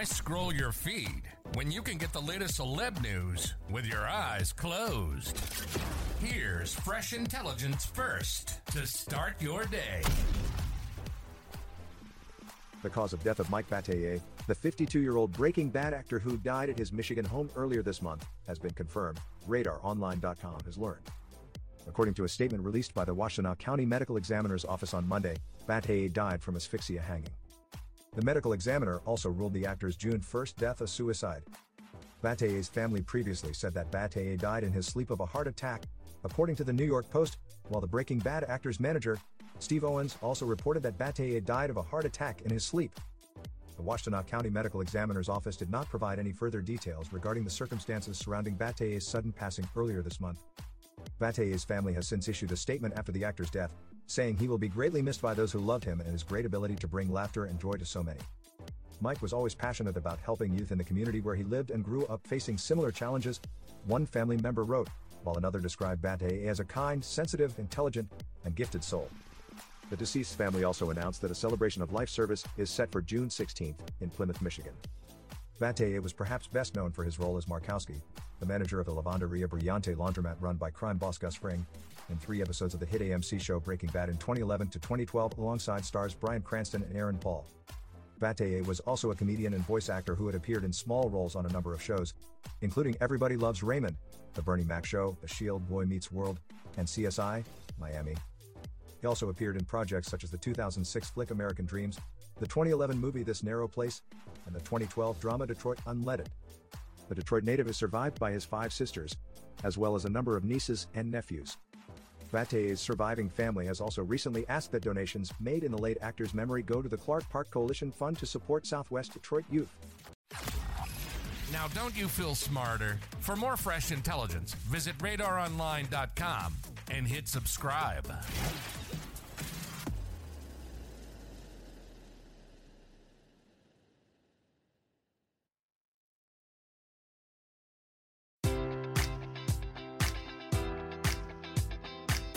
Why scroll your feed when you can get the latest celeb news with your eyes closed? Here's fresh intelligence first to start your day. The cause of death of Mike Batayeh, the 52 year old Breaking Bad actor who died at his Michigan home earlier this month, has been confirmed, RadarOnline.com has learned. According to a statement released by the Washtenaw County Medical Examiner's Office on Monday, Batayeh died from asphyxia hanging. The medical examiner also ruled the actor's June 1st death a suicide. Batayeh's family previously said that Batayeh died in his sleep of a heart attack, according to the New York Post, while the Breaking Bad actor's manager, Steve Owens, also reported that Batayeh died of a heart attack in his sleep. The Washtenaw County Medical Examiner's Office did not provide any further details regarding the circumstances surrounding Batayeh's sudden passing earlier this month. Batayeh's family has since issued a statement after the actor's death, saying he will be greatly missed by those who loved him and his great ability to bring laughter and joy to so many. Mike was always passionate about helping youth in the community where he lived and grew up facing similar challenges, one family member wrote, while another described Batayeh as a kind, sensitive, intelligent, and gifted soul. The deceased family also announced that a celebration of life service is set for June 16th in Plymouth, Michigan. Batayeh was perhaps best known for his role as Markowski, the manager of the Lavanderia Brillante laundromat run by crime boss Gus Fring, in three episodes of the hit AMC show Breaking Bad in 2011 to 2012 alongside stars Bryan Cranston and Aaron Paul. Batayeh was also a comedian and voice actor who had appeared in small roles on a number of shows, including Everybody Loves Raymond, The Bernie Mac Show, The Shield, Boy Meets World, and CSI, Miami. He also appeared in projects such as the 2006 flick American Dreams, the 2011 movie This Narrow Place, and the 2012 drama Detroit Unleaded. The Detroit native is survived by his five sisters, as well as a number of nieces and nephews. Batayeh's surviving family has also recently asked that donations made in the late actor's memory go to the Clark Park Coalition Fund to support Southwest Detroit youth. Now, don't you feel smarter? For more fresh intelligence, visit radaronline.com and hit subscribe.